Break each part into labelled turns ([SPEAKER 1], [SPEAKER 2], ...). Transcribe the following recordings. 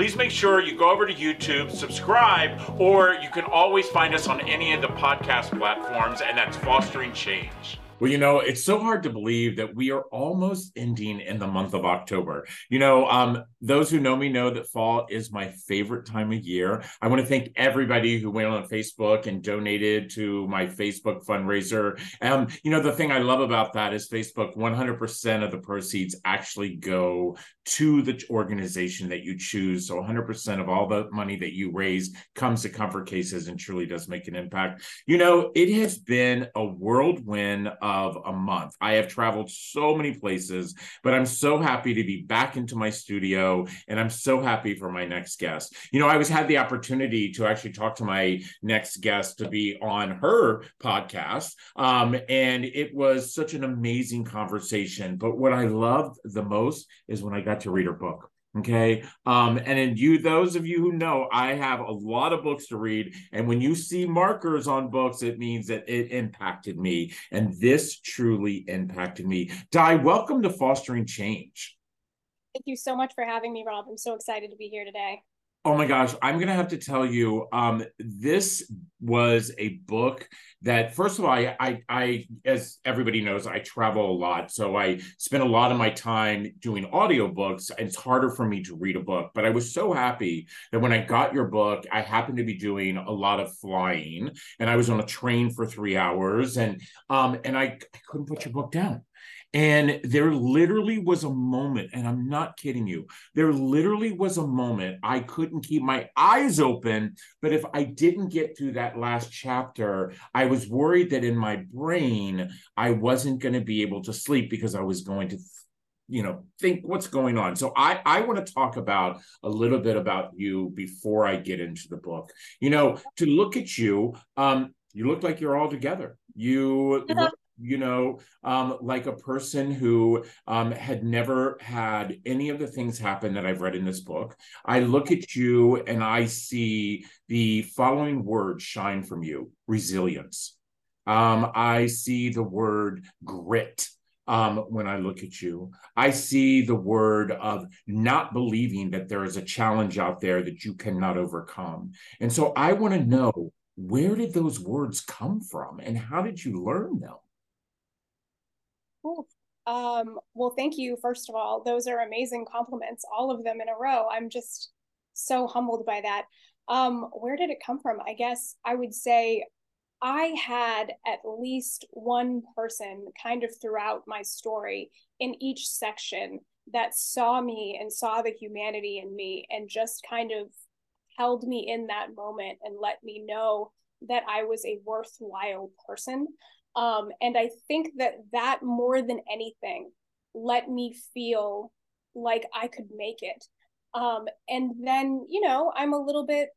[SPEAKER 1] please make sure you go over to YouTube, subscribe, or you can always find us on any of the podcast platforms, and that's Fostering Change. Well, you know, it's so hard to believe that we are almost ending in the month of October. You know, um, those who know me know that fall is my favorite time of year. I want to thank everybody who went on Facebook and donated to my Facebook fundraiser. Um, you know, the thing I love about that is Facebook 100% of the proceeds actually go to the organization that you choose. So 100% of all the money that you raise comes to Comfort Cases and truly does make an impact. You know, it has been a whirlwind of a month. I have traveled so many places, but I'm so happy to be back into my studio and I'm so happy for my next guest. You know, I was had the opportunity to actually talk to my next guest to be on her podcast. Um, and it was such an amazing conversation. But what I loved the most is when I got to read her book. Okay. Um, and in you, those of you who know, I have a lot of books to read. And when you see markers on books, it means that it impacted me. And this truly impacted me. Di, welcome to Fostering Change.
[SPEAKER 2] Thank you so much for having me, Rob. I'm so excited to be here today.
[SPEAKER 1] Oh my gosh, I'm going to have to tell you um, this was a book that first of all I, I I as everybody knows I travel a lot so I spend a lot of my time doing audiobooks and it's harder for me to read a book but I was so happy that when I got your book I happened to be doing a lot of flying and I was on a train for 3 hours and um and I, I couldn't put your book down and there literally was a moment, and I'm not kidding you, there literally was a moment I couldn't keep my eyes open. But if I didn't get through that last chapter, I was worried that in my brain, I wasn't going to be able to sleep because I was going to you know think what's going on. So i i want to talk about a little bit about you before i get into the book. You know to look at you um you look like you're all together. You look you know, um, like a person who um, had never had any of the things happen that I've read in this book. I look at you and I see the following words shine from you resilience. Um, I see the word grit. Um, when I look at you. I see the word of not believing that there is a challenge out there that you cannot overcome. And so I want to know where did those words come from and how did you learn them?
[SPEAKER 2] Cool. Um, well, thank you, first of all. Those are amazing compliments, all of them in a row. I'm just so humbled by that. Um, where did it come from? I guess I would say I had at least one person kind of throughout my story in each section that saw me and saw the humanity in me and just kind of held me in that moment and let me know that I was a worthwhile person. Um, and I think that that more than anything let me feel like I could make it. Um, and then, you know, I'm a little bit,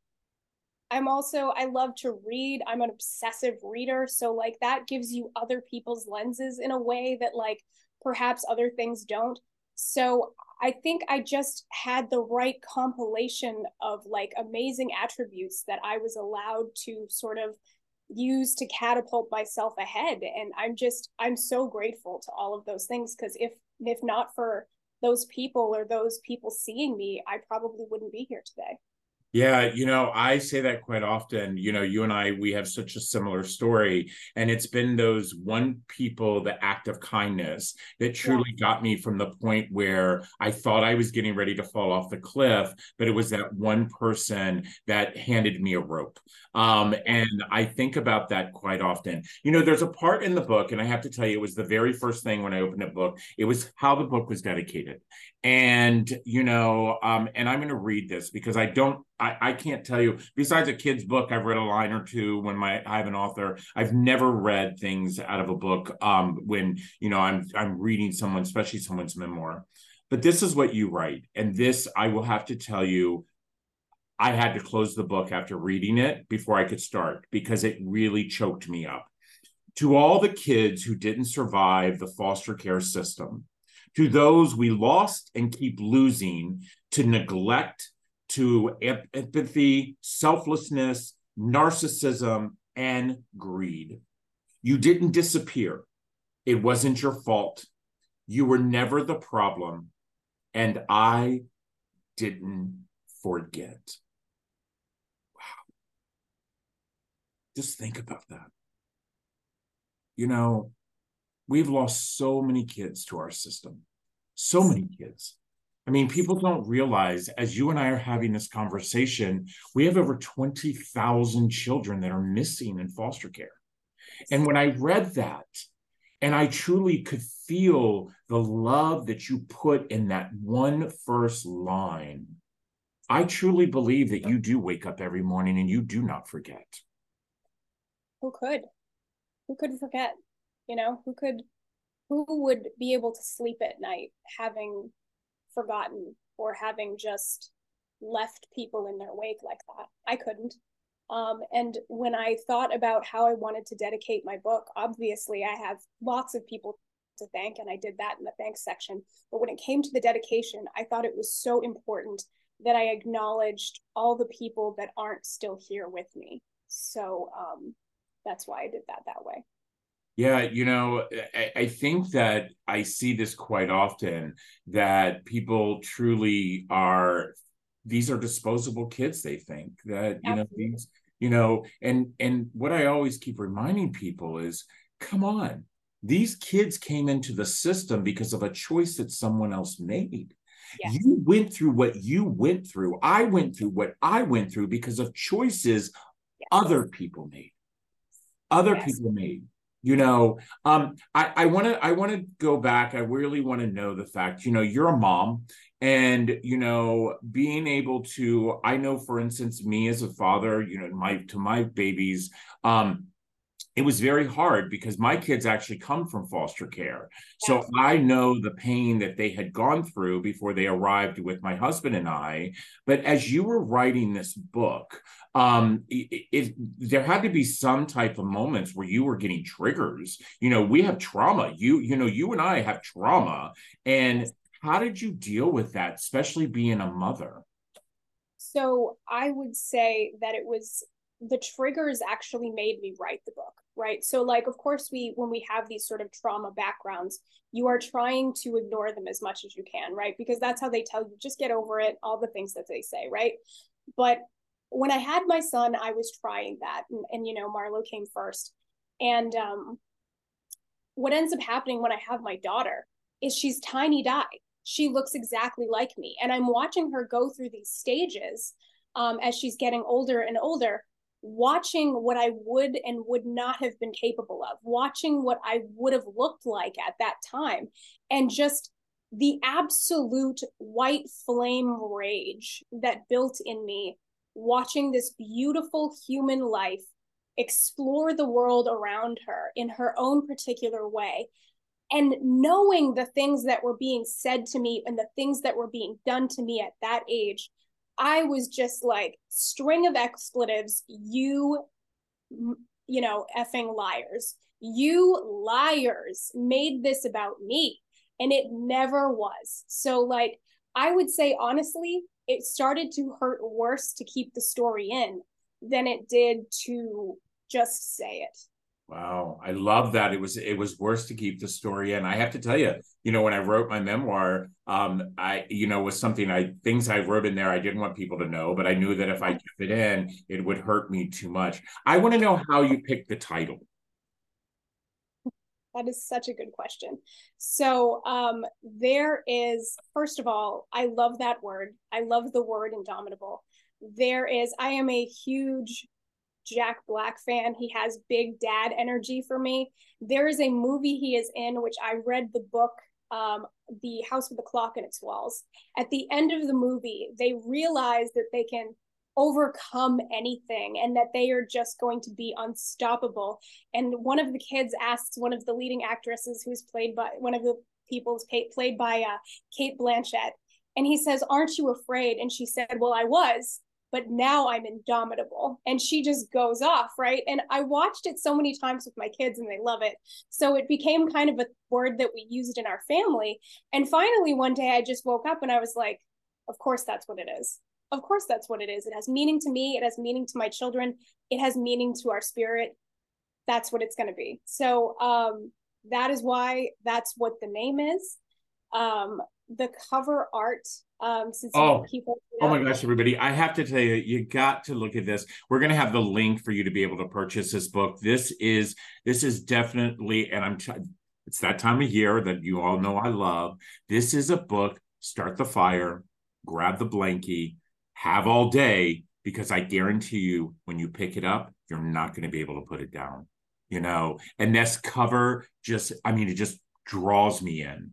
[SPEAKER 2] I'm also, I love to read. I'm an obsessive reader. So, like, that gives you other people's lenses in a way that, like, perhaps other things don't. So, I think I just had the right compilation of like amazing attributes that I was allowed to sort of use to catapult myself ahead. And i'm just i'm so grateful to all of those things because if if not for those people or those people seeing me i probably wouldn't be here today
[SPEAKER 1] yeah, you know, I say that quite often. You know, you and I, we have such a similar story. And it's been those one people, the act of kindness that truly yeah. got me from the point where I thought I was getting ready to fall off the cliff, but it was that one person that handed me a rope. Um, and I think about that quite often. You know, there's a part in the book, and I have to tell you, it was the very first thing when I opened a book, it was how the book was dedicated. And, you know, um, and I'm going to read this because I don't I, I can't tell you. Besides a kid's book, I've read a line or two when my I have an author. I've never read things out of a book um, when you know I'm I'm reading someone, especially someone's memoir. But this is what you write, and this I will have to tell you. I had to close the book after reading it before I could start because it really choked me up. To all the kids who didn't survive the foster care system, to those we lost and keep losing to neglect to empathy, selflessness, narcissism, and greed. You didn't disappear. It wasn't your fault. You were never the problem. And I didn't forget. Wow. Just think about that. You know, we've lost so many kids to our system, so many kids. I mean, people don't realize as you and I are having this conversation, we have over 20,000 children that are missing in foster care. And when I read that, and I truly could feel the love that you put in that one first line, I truly believe that you do wake up every morning and you do not forget.
[SPEAKER 2] Who could? Who could forget? You know, who could, who would be able to sleep at night having forgotten or having just left people in their wake like that. I couldn't. Um, and when I thought about how I wanted to dedicate my book, obviously I have lots of people to thank, and I did that in the thanks section. But when it came to the dedication, I thought it was so important that I acknowledged all the people that aren't still here with me. So um, that's why I did that that way.
[SPEAKER 1] Yeah, you know, I, I, think that I see this quite often that people truly are these are disposable kids, they think that, you Absolutely. know, these, you know, and and what I always keep reminding people is come on, these kids came into the system because of a choice that someone else made. Yes. You went through what you went through. I went through what I went through because of choices yes. other people made. Other yes. people made you know um i want to i want to go back. I really want to know the fact you know you're a mom and you know being able to i know for instance me as a father you know my to my babies um it was very hard because my kids actually come from foster care. So I know the pain that they had gone through before they arrived with my husband and I. But as you were writing this book, um, it, it, there had to be some type of moments where you were getting triggers. You know, we have trauma. You, you know, you and I have trauma. And how did you deal with that, especially being a mother?
[SPEAKER 2] So I would say that it was the triggers actually made me write the book right? So like of course we when we have these sort of trauma backgrounds you are trying to ignore them as much as you can right? Because that's how they tell you just get over it all the things that they say right? But when i had my son i was trying that and, and you know marlo came first. And um what ends up happening when i have my daughter is she's tiny Di. She looks exactly like me. And i'm watching her go through these stages um, as she's getting older and older watching what I would and would not have been capable of, watching what I would have looked like at that time, and just the absolute white flame rage that built in me, watching this beautiful human life explore the world around her in her own particular way. And knowing the things that were being said to me and the things that were being done to me at that age, I was just like string of expletives. You, you know, effing liars. You liars made this about me. And it never was. So, like, I would say honestly, it started to hurt worse to keep the story in than it did to just say it.
[SPEAKER 1] Wow, I love that. It was it was worse to keep the story in. I have to tell you, you know, when I wrote my memoir, um, I you know was something I things I wrote in there I didn't want people to know, but I knew that if I kept it in, it would hurt me too much. I want to know how you picked the title.
[SPEAKER 2] That is such a good question. So um, there is, first of all, I love that word. I love the word indomitable. There is, I am a huge Jack Black fan. He has big dad energy for me. There is a movie he is in, which I read the book, um, The House with the Clock in Its Walls. At the end of the movie, they realize that they can overcome anything and that they are just going to be unstoppable. And one of the kids asks one of the leading actresses, who's played by one of the people's played by uh, Cate Blanchett, and he says, Aren't you afraid? And she said, Well, I was but now I'm indomitable. And she just goes off, right? And I watched it so many times with my kids and they love it. So it became kind of a word that we used in our family. And finally, one day I just woke up and I was like, of course, that's what it is. Of course, that's what it is. It has meaning to me, it has meaning to my children, it has meaning to our spirit. That's what it's going to be. So, um, that is why that's what the name is. Um, the cover art Um, since
[SPEAKER 1] oh, oh my gosh, everybody! I have to tell you, you got to look at this. We're going to have the link for you to be able to purchase this book. This is this is definitely, and I'm. It's that time of year that you all know I love. This is a book. Start the fire, grab the blankie, have all day because I guarantee you, when you pick it up, you're not going to be able to put it down. You know, and this cover just, I mean, it just draws me in.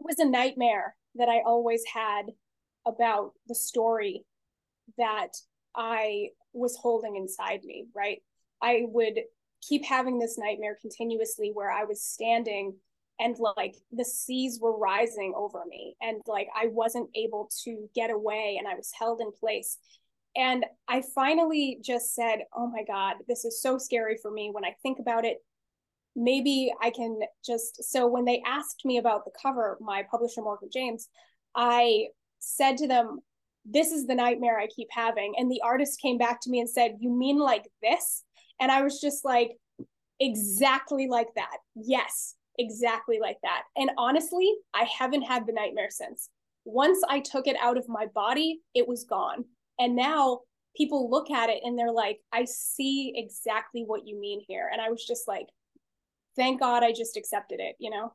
[SPEAKER 2] It was a nightmare that I always had about the story that I was holding inside me, right? I would keep having this nightmare continuously where I was standing and like the seas were rising over me and like I wasn't able to get away and I was held in place. And I finally just said, Oh my God, this is so scary for me. When I think about it, maybe I can just. So when they asked me about the cover, my publisher, Morgan James, I said to them, This is the nightmare I keep having. And the artist came back to me and said, You mean like this? And I was just like, Exactly like that. Yes, exactly like that. And honestly, I haven't had the nightmare since. Once I took it out of my body, it was gone. And now people look at it and they're like, I see exactly what you mean here. And I was just like, thank God I just accepted it, you know?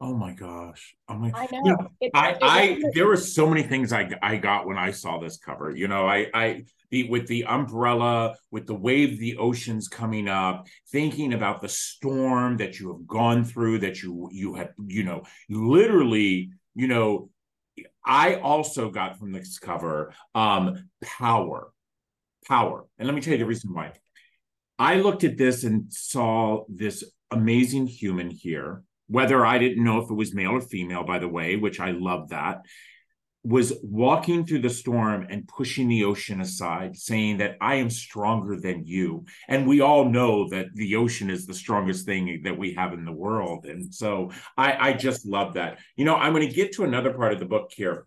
[SPEAKER 1] Oh my gosh. Oh my
[SPEAKER 2] I know.
[SPEAKER 1] it, I, it, I there were so many things I I got when I saw this cover. You know, I I the with the umbrella, with the wave the oceans coming up, thinking about the storm that you have gone through, that you you have, you know, literally, you know, I also got from this cover um power. Power. And let me tell you the reason why. I looked at this and saw this amazing human here whether I didn't know if it was male or female, by the way, which I love that, was walking through the storm and pushing the ocean aside, saying that I am stronger than you. And we all know that the ocean is the strongest thing that we have in the world. And so I, I just love that. You know, I'm going to get to another part of the book here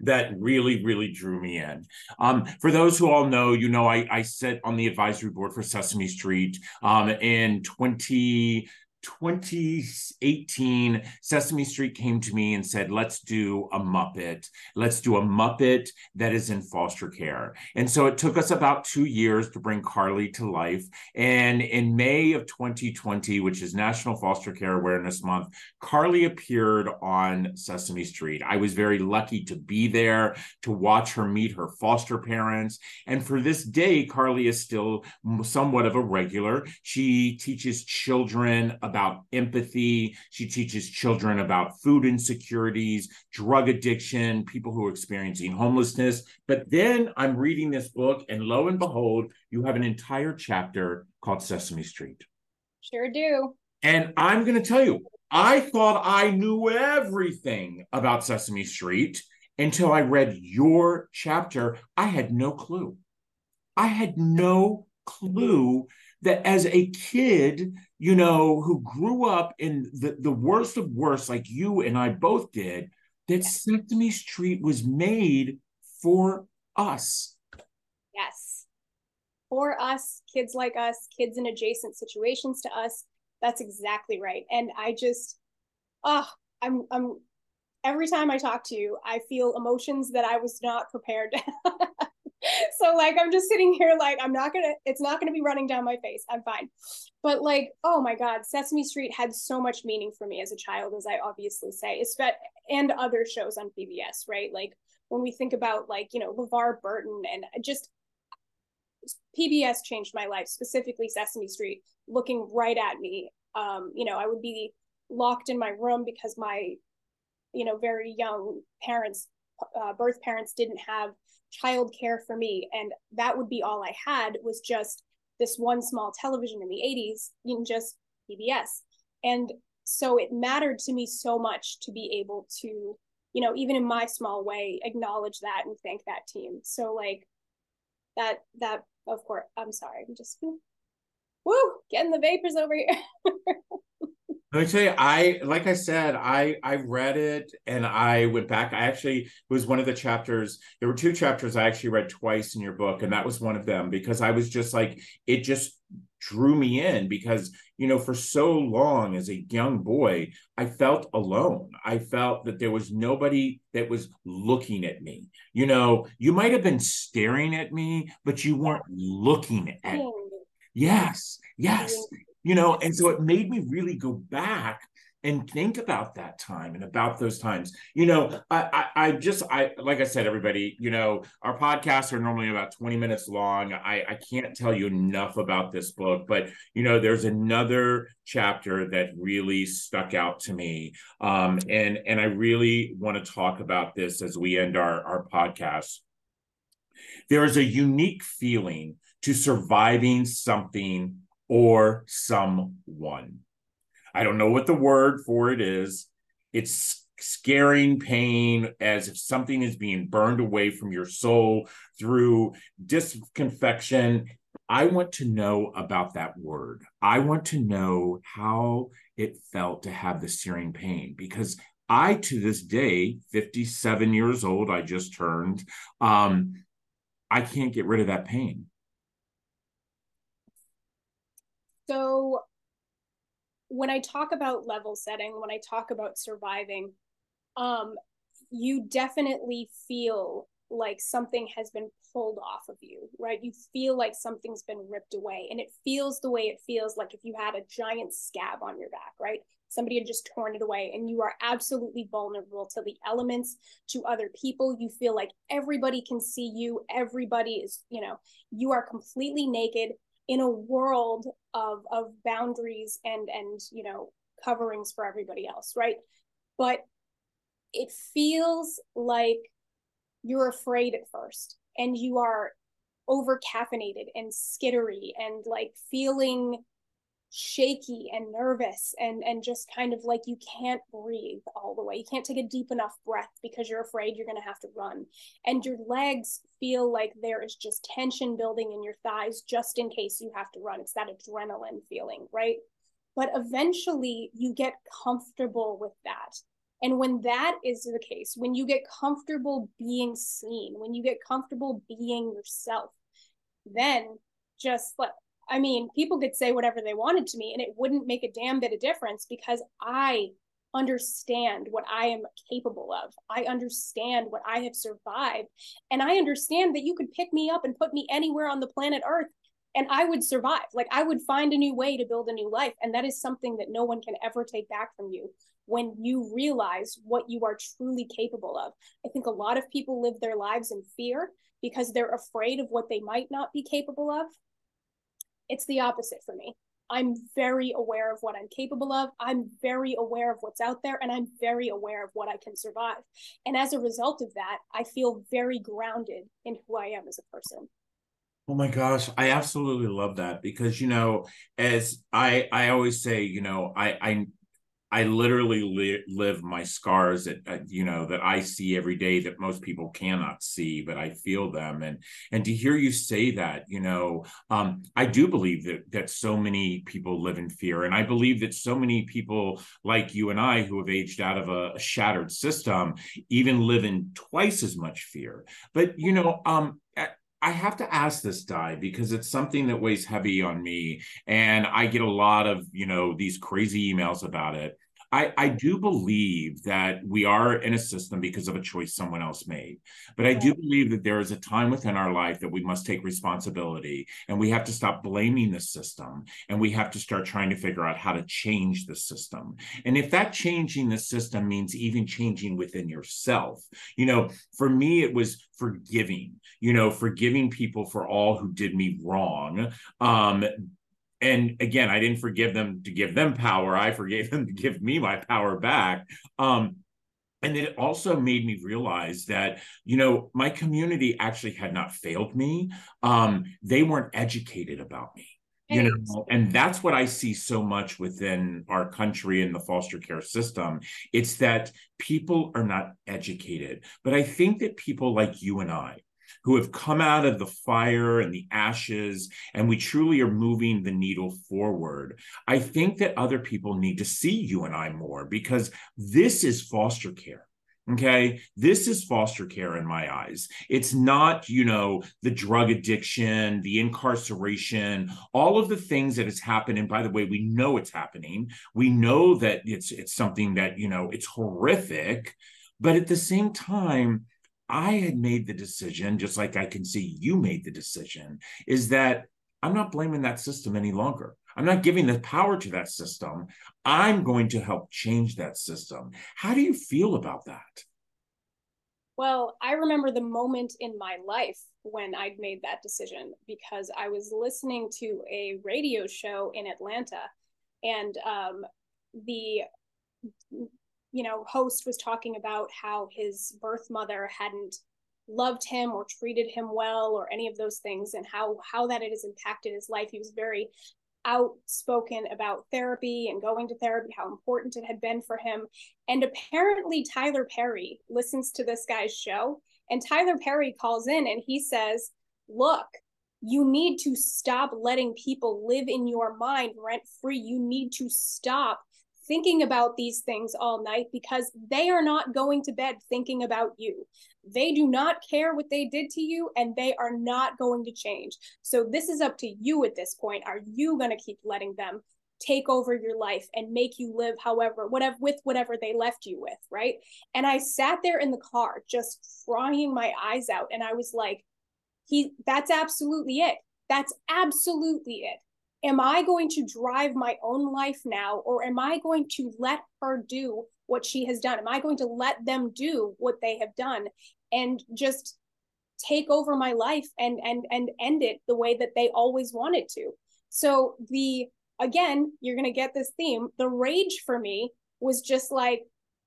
[SPEAKER 1] that really, really drew me in. Um, for those who all know, you know, I, I sit on the advisory board for Sesame Street um, in 20. 2018, Sesame Street came to me and said, let's do a Muppet. Let's do a Muppet that is in foster care. And so it took us about two years to bring Karli to life. And in May of 2020, which is National Foster Care Awareness Month, Karli appeared on Sesame Street. I was very lucky to be there to watch her meet her foster parents. And for this day, Karli is still somewhat of a regular. She teaches children about about empathy. She teaches children about food insecurities, drug addiction, people who are experiencing homelessness. But then I'm reading this book, and lo and behold, you have an entire chapter called Sesame Street.
[SPEAKER 2] Sure do.
[SPEAKER 1] And I'm going to tell you, I thought I knew everything about Sesame Street until I read your chapter. I had no clue. I had no clue that as a kid, you know, who grew up in the, the worst of worst, like you and I both did, that Sesame Street was made for us.
[SPEAKER 2] Yes. For us, kids like us, kids in adjacent situations to us. That's exactly right. And I just, oh, I'm, I'm, every time I talk to you, I feel emotions that I was not prepared so like I'm just sitting here like I'm not gonna it's not gonna be running down my face. I'm fine. But like, oh my God, Sesame Street had so much meaning for me as a child, as I obviously say, and other shows on PBS, right? Like when we think about like, you know, LeVar Burton and just PBS changed my life, specifically Sesame Street, looking right at me. Um, you know, I would be locked in my room because my, you know, very young parents, uh, birth parents didn't have childcare for me. And that would be all I had was just this one small television in the 80s, in just PBS. And so it mattered to me so much to be able to, you know, even in my small way, acknowledge that and thank that team. So like that that of course I'm sorry, I'm just woo, getting the vapors over here.
[SPEAKER 1] Let me tell you, I like I said, I I read it and I went back. I actually was one of the chapters. There were two chapters I actually read twice in your book, and that was one of them because I was just like, it just drew me in because you know for so long as a young boy i felt alone. I felt that there was nobody that was looking at me. You know you might have been staring at me but you weren't looking at me. Yes yes you know and so it made me really go back and think about that time and about those times. You know, I, I, I just I like I said, everybody, you know, our podcasts are normally about 20 minutes long. I, I can't tell you enough about this book, but you know, there's another chapter that really stuck out to me. Um, and and I really want to talk about this as we end our, our podcast. There is a unique feeling to surviving something or someone I don't know what the word for it is. It's scaring pain as if something is being burned away from your soul through disconfection. I want to know about that word. I want to know how it felt to have the searing pain because I, to this day, 57 years old, I just turned, um, I can't get rid of that pain.
[SPEAKER 2] So when I talk about level setting, when I talk about surviving, um, you definitely feel like something has been pulled off of you, right? You feel like something's been ripped away. And it feels the way it feels like if you had a giant scab on your back, right? Somebody had just torn it away, and you are absolutely vulnerable to the elements, to other people. You feel like everybody can see you. Everybody is, you know, you are completely naked in a world of of boundaries and and you know coverings for everybody else right? But it feels like you're afraid at first and you are over caffeinated and skittery and like feeling shaky and nervous and and just kind of like you can't breathe all the way. You can't take a deep enough breath because you're afraid you're going to have to run. And your legs feel like there is just tension building in your thighs just in case you have to run. It's that adrenaline feeling right? But eventually you get comfortable with that. And when that is the case when you get comfortable being seen when you get comfortable being yourself then just like I mean, people could say whatever they wanted to me and it wouldn't make a damn bit of difference because I understand what I am capable of. I understand what I have survived. And I understand that you could pick me up and put me anywhere on the planet Earth and I would survive. Like I would find a new way to build a new life. And that is something that no one can ever take back from you when you realize what you are truly capable of. I think a lot of people live their lives in fear because they're afraid of what they might not be capable of. It's the opposite for me. I'm very aware of what I'm capable of. I'm very aware of what's out there, and I'm very aware of what I can survive. And as a result of that, I feel very grounded in who I am as a person.
[SPEAKER 1] Oh my gosh, I absolutely love that because you know, as I I always say, you know, I I I literally li- live my scars that uh, you know that I see every day that most people cannot see, but I feel them. And and to hear you say that, you know, um, I do believe that that so many people live in fear, and I believe that so many people like you and I, who have aged out of a, a shattered system, even live in twice as much fear. But you know, um, I have to ask this Di because it's something that weighs heavy on me and I get a lot of, you know, these crazy emails about it. I, I do believe that we are in a system because of a choice someone else made. But I do believe that there is a time within our life that we must take responsibility and we have to stop blaming the system and we have to start trying to figure out how to change the system. And if that changing the system means even changing within yourself, you know, for me, it was forgiving, you know, forgiving people for all who did me wrong. Um, and again i didn't forgive them to give them power. I forgave them to give me my power back. Um and it also made me realize that you know my community actually had not failed me. Um they weren't educated about me you know and that's what i see so much within our country and the foster care system. It's that people are not educated. But i think that people like you and i who have come out of the fire and the ashes, and we truly are moving the needle forward. I think that other people need to see you and I more because this is foster care. Okay. This is foster care in my eyes. It's not, you know, the drug addiction, the incarceration, all of the things that is happening. By the way, we know it's happening. We know that it's it's something that, you know, it's horrific. But at the same time, I had made the decision, just like I can see you made the decision, is that I'm not blaming that system any longer. I'm not giving the power to that system. I'm going to help change that system. How do you feel about that?
[SPEAKER 2] Well, I remember the moment in my life when I'd made that decision because I was listening to a radio show in Atlanta and um, the you know host was talking about how his birth mother hadn't loved him or treated him well or any of those things and how how that it has impacted his life he was very outspoken about therapy and going to therapy, how important it had been for him. And apparently, Tyler Perry listens to this guy's show, and Tyler Perry calls in and he says, Look, you need to stop letting people live in your mind rent free. You need to stop thinking about these things all night because they are not going to bed thinking about you. They do not care what they did to you and they are not going to change. So this is up to you at this point. Are you going to keep letting them take over your life and make you live however whatever with whatever they left you with, right? And I sat there in the car just crying my eyes out and I was like he that's absolutely it. That's absolutely it am I going to drive my own life now, or am I going to let her do what she has done? Am I going to let them do what they have done and just take over my life and and and end it the way that they always wanted to? So the again, you're going to get this theme. The rage for me was just like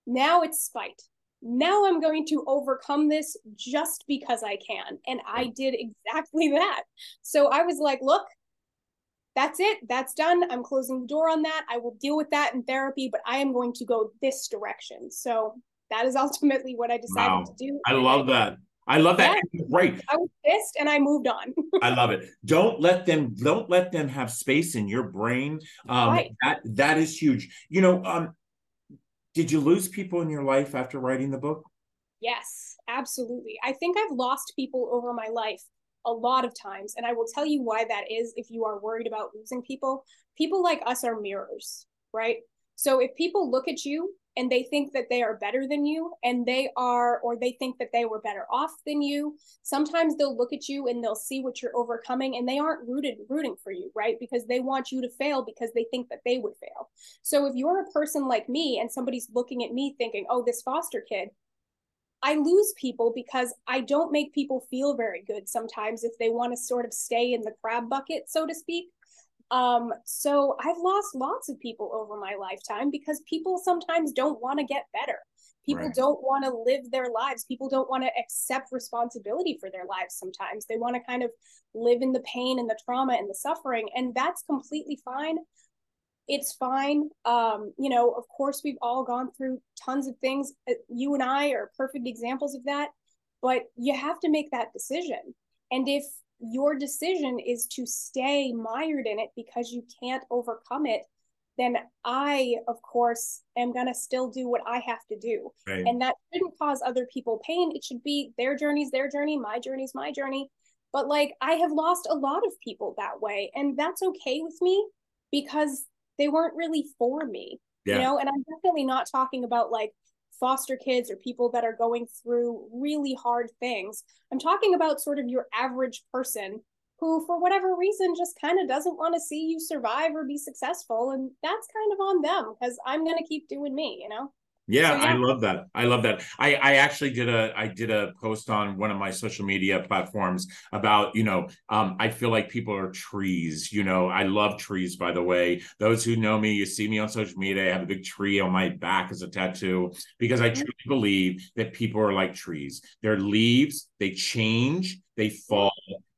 [SPEAKER 2] now it's spite. Now I'm going to overcome this just because I can. And I did exactly that. So I was like, look, that's it. That's done. I'm closing the door on that. I will deal with that in therapy, but I am going to go this direction. So that is ultimately what I decided wow. to do.
[SPEAKER 1] I love that. I love that. Yeah. Right.
[SPEAKER 2] I was pissed and I moved on.
[SPEAKER 1] I love it. Don't let them don't let them have space in your brain. Um right. that that is huge. You know, um did you lose people in your life after writing the book?
[SPEAKER 2] Yes, absolutely. I think I've lost people over my life a lot of times. And I will tell you why that is if you are worried about losing people. People like us are mirrors, right? So if people look at you and they think that they are better than you and they are or they think that they were better off than you sometimes they'll look at you and they'll see what you're overcoming and they aren't rooted rooting for you right because they want you to fail because they think that they would fail so if you're a person like me and somebody's looking at me thinking oh this foster kid I lose people because I don't make people feel very good sometimes if they want to sort of stay in the crab bucket, so to speak. Um, so I've lost lots of people over my lifetime because people sometimes don't want to get better. People right. don't want to live their lives. People don't want to accept responsibility for their lives sometimes. They want to kind of live in the pain and the trauma and the suffering. And that's completely fine it's fine. Um, you know, of course, we've all gone through tons of things. Uh, you and I are perfect examples of that, but you have to make that decision. And if your decision is to stay mired in it because you can't overcome it, then I, of course, am going to still do what I have to do. Right. And that shouldn't cause other people pain. It should be their journey's their journey, my journey's my journey. But like, I have lost a lot of people that way. And that's okay with me because they weren't really for me yeah. you know? And i'm definitely not talking about like foster kids or people that are going through really hard things. I'm talking about sort of your average person who for whatever reason just kind of doesn't want to see you survive or be successful and that's kind of on them because i'm going to keep doing me you know
[SPEAKER 1] yeah, so, yeah, I love that. I love that. I I actually did a I did a post on one of my social media platforms about, you know, um I feel like people are trees, you know. I love trees by the way. Those who know me, you see me on social media, I have a big tree on my back as a tattoo because I truly believe that people are like trees. They're leaves, they change, they fall,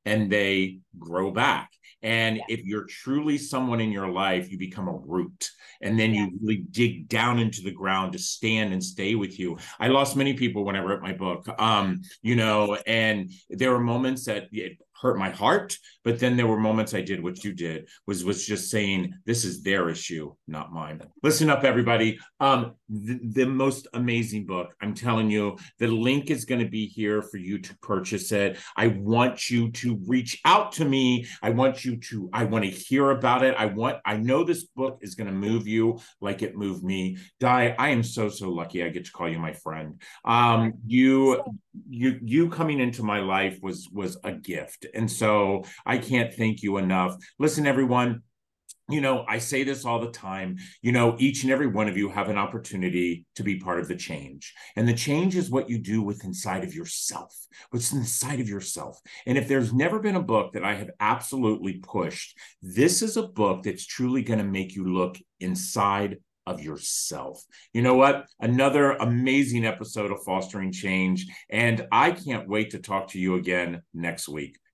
[SPEAKER 1] and they grow back. And yeah. if you're truly someone in your life, you become a root. And then yeah. you really dig down into the ground to stand and stay with you. I lost many people when I wrote my book. Um, you know, and there were moments that it hurt my heart but then there were moments i did what you did was was just saying this is their issue not mine. Listen up everybody. Um the, the most amazing book i'm telling you the link is going to be here for you to purchase it. I want you to reach out to me. I want you to i want to hear about it. I want i know this book is going to move you like it moved me. Di i am so so lucky i get to call you my friend. Um you you you coming into my life was was a gift and so i can't thank you enough listen everyone you know i say this all the time you know each and every one of you have an opportunity to be part of the change and the change is what you do with inside of yourself what's inside of yourself and if there's never been a book that i have absolutely pushed this is a book that's truly going to make you look inside of yourself. You know what? Another amazing episode of Fostering Change. And I can't wait to talk to you again next week.